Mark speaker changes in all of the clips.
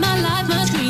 Speaker 1: Thank you.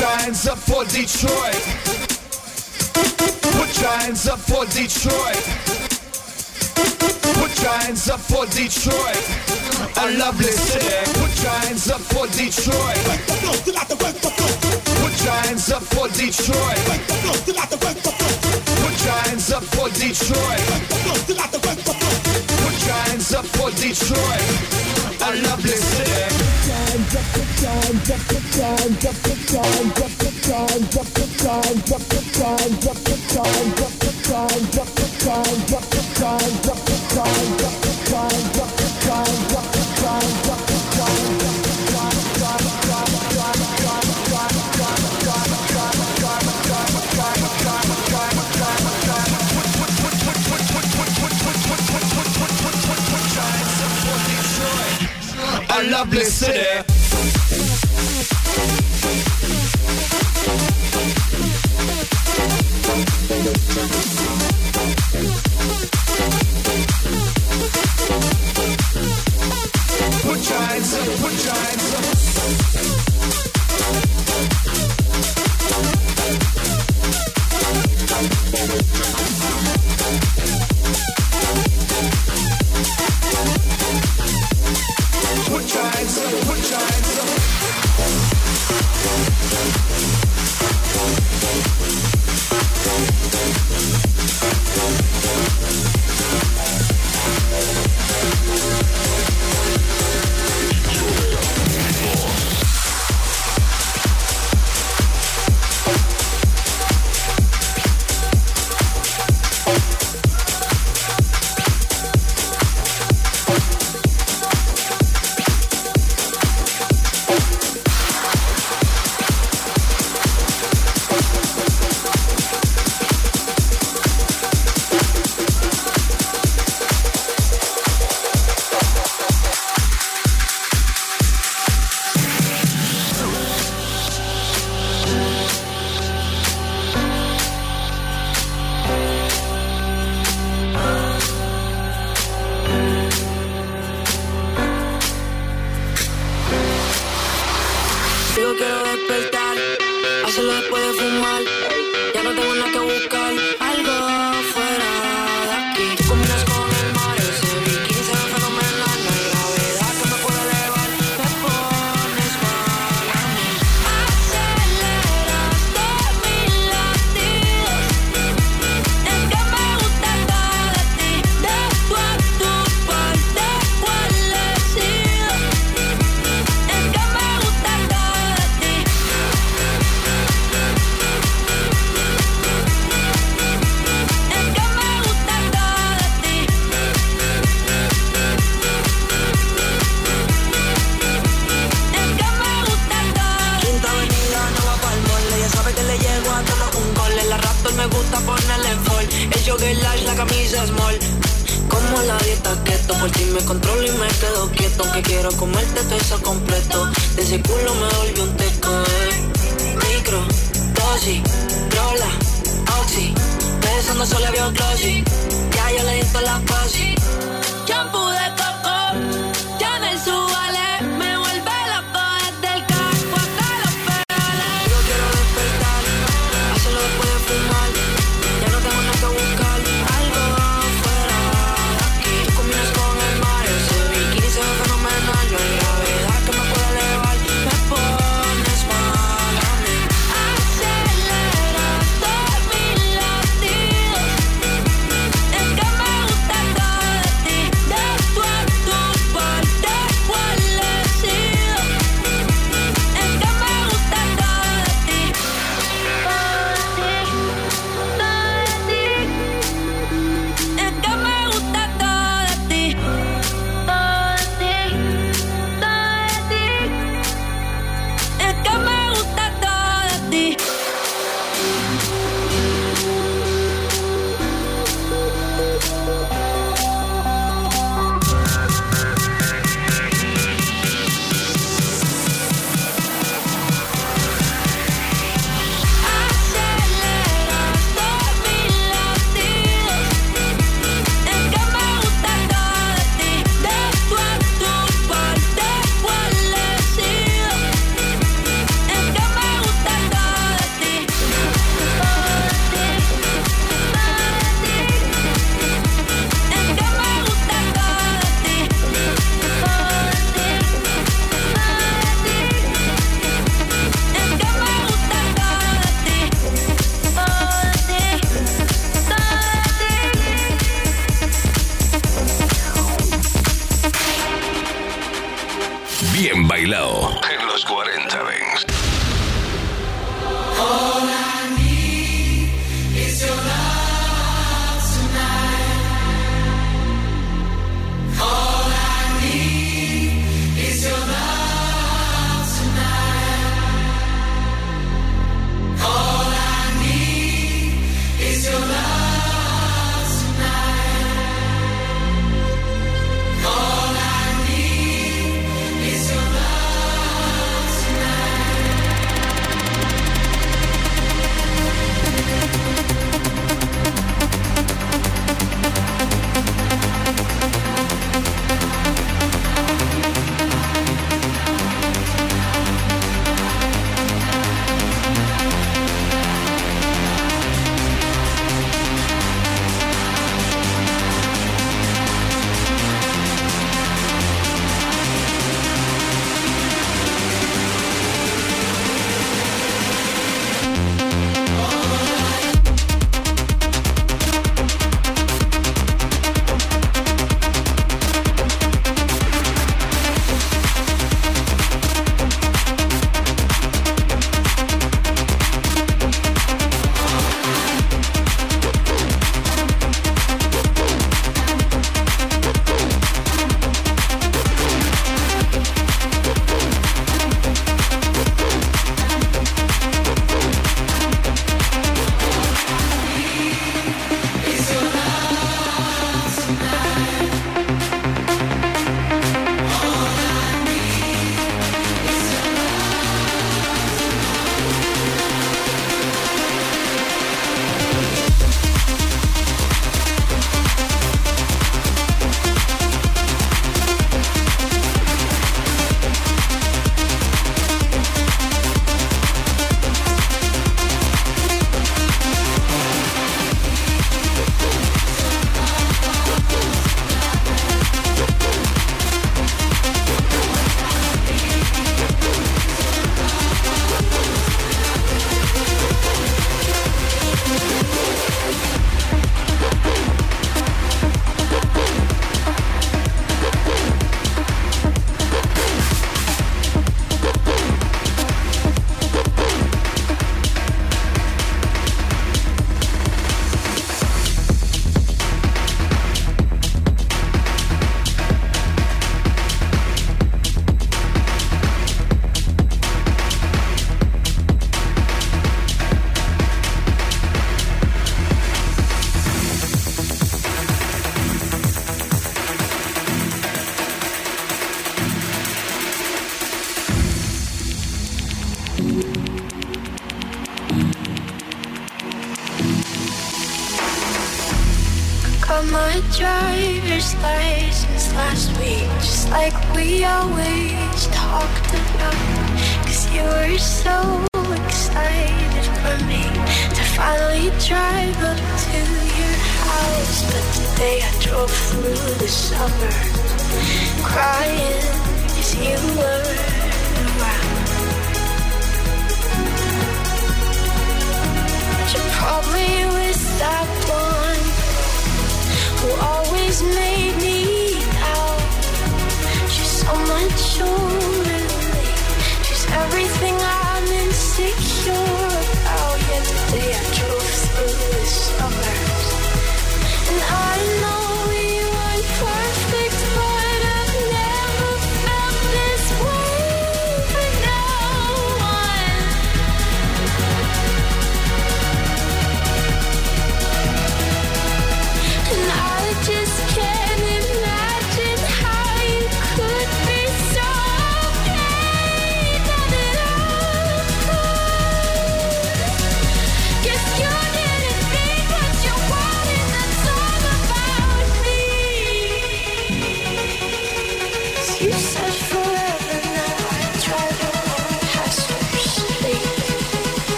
Speaker 2: your hands up for Detroit. Put giants up for Detroit. Put giants up for Detroit. I love this city. Put giants up for Detroit. Put giants up for Detroit. Put giants up for Detroit. Put giants up for Detroit. I love this city lovely city.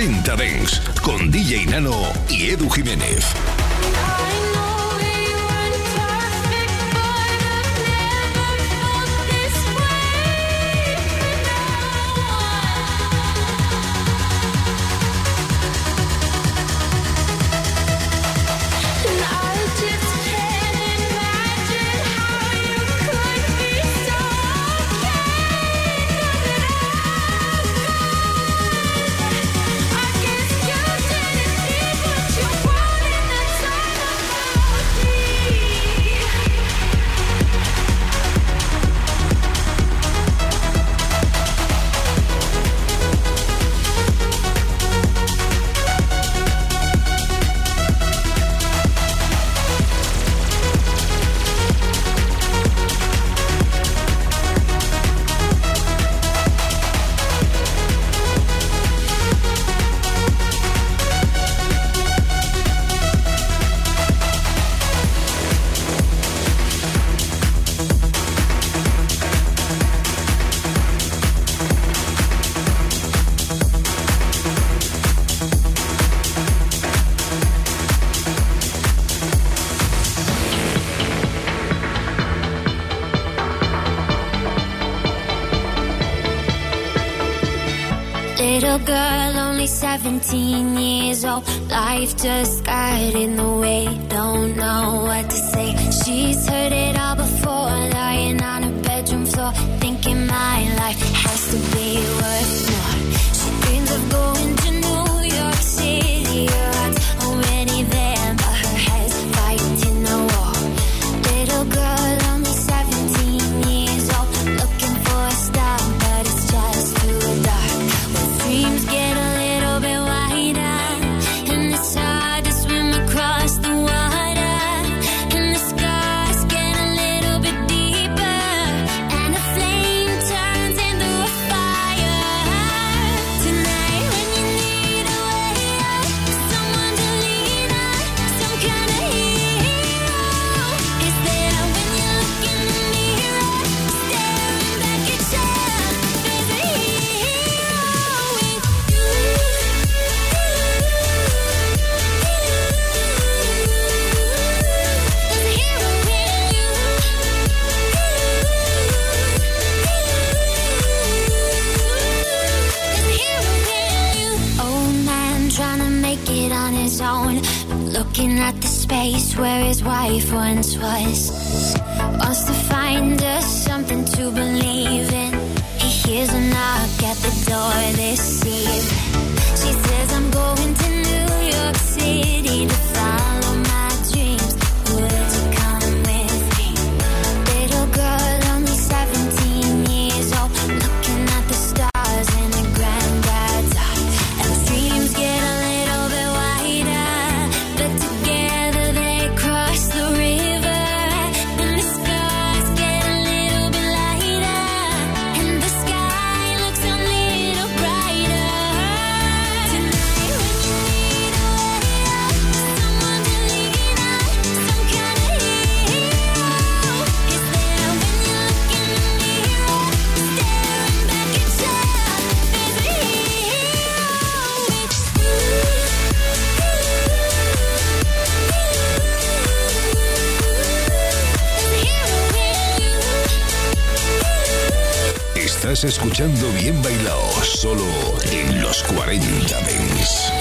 Speaker 1: 40 Dens con DJ Nano y Edu Jiménez.
Speaker 3: 19 years old. Life just got in the way. Don't know what to say. She's her. the space where his wife once was. Wants to find us something to believe in. He hears a knock at the door this evening.
Speaker 1: escuchando Bien Bailado, solo en los 40 Dents.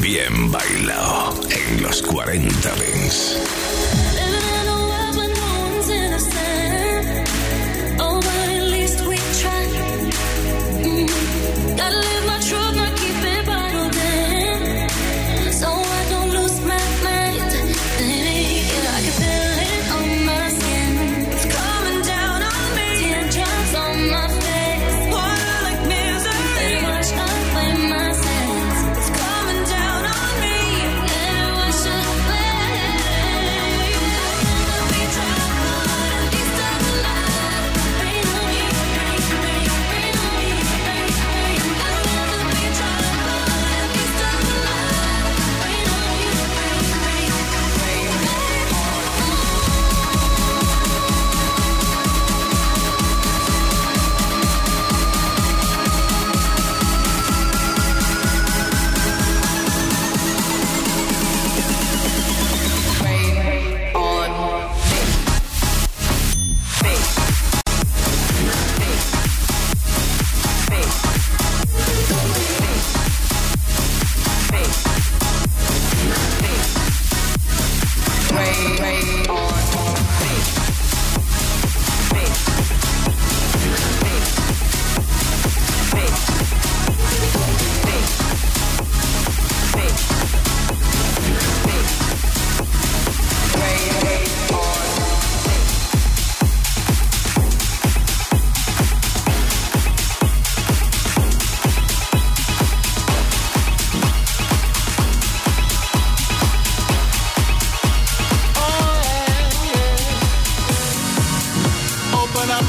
Speaker 1: Bien bailado en los 40
Speaker 4: Dings.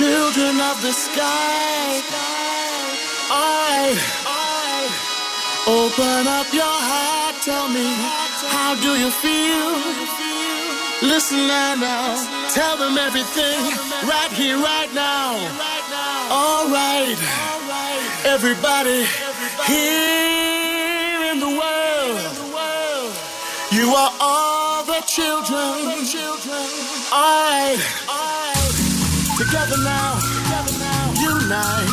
Speaker 4: Children of the sky, I, open up your heart. Tell me, how do you feel? Listen now, uh, tell them everything right here, right now. All right, everybody here in the world, you are all the children. I. Together now, together now,
Speaker 5: unite.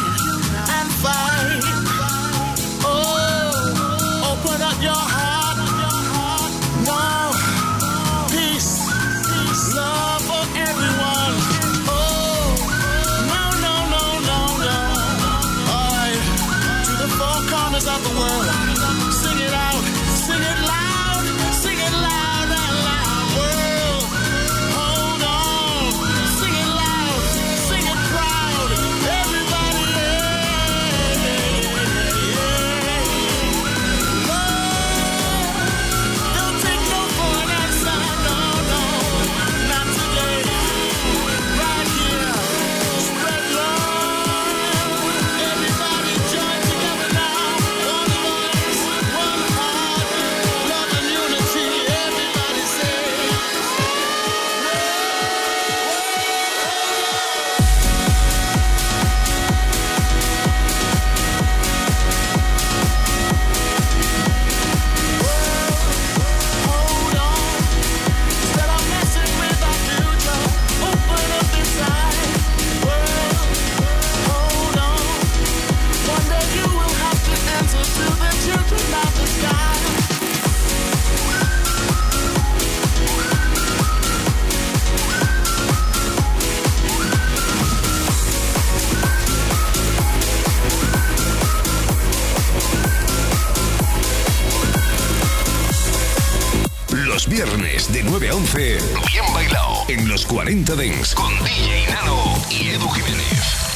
Speaker 5: 40 Dents con DJ Nano y Edu Jiménez.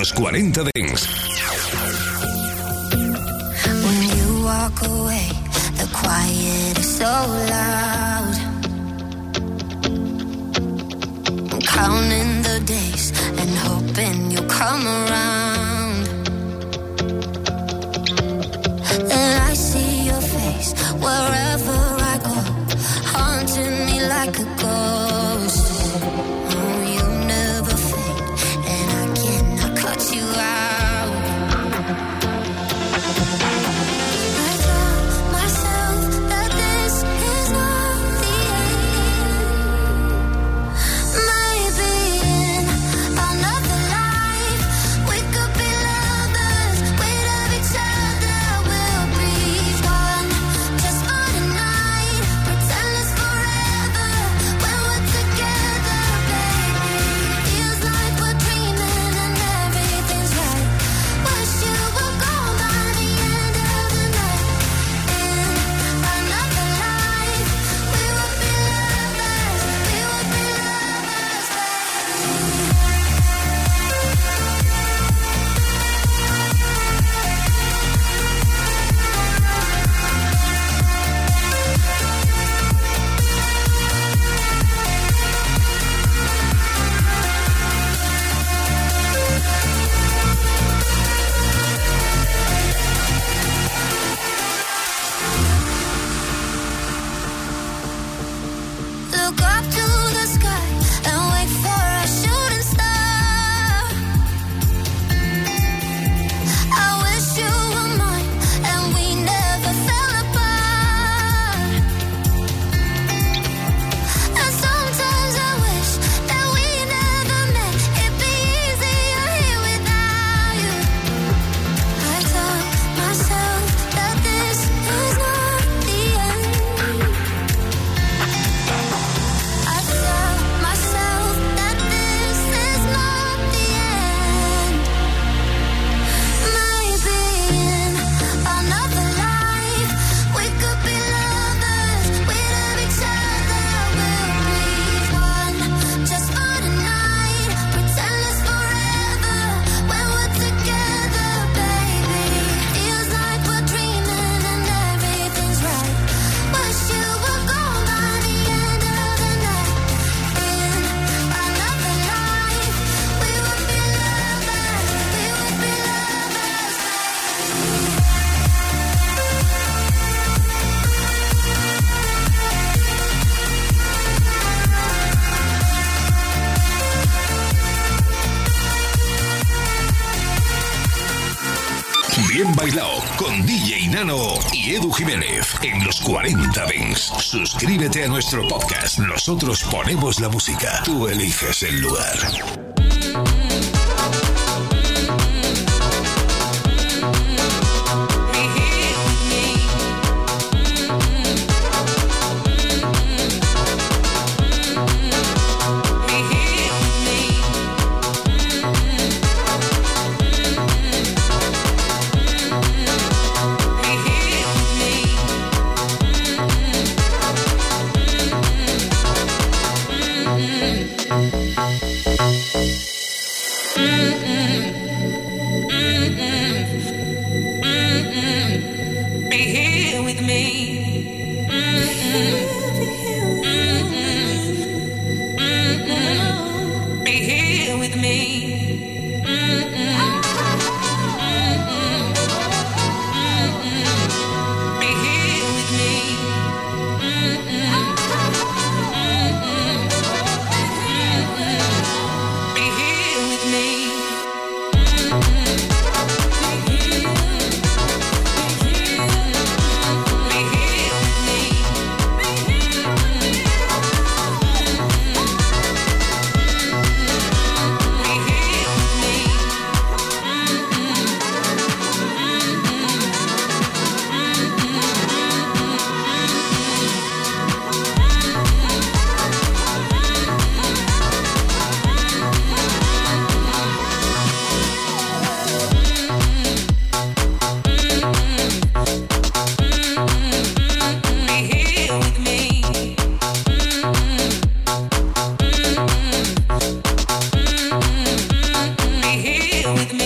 Speaker 5: Los 40 Dents. 40 Dings. Suscríbete a nuestro podcast. Nosotros ponemos la música. Tú eliges el lugar.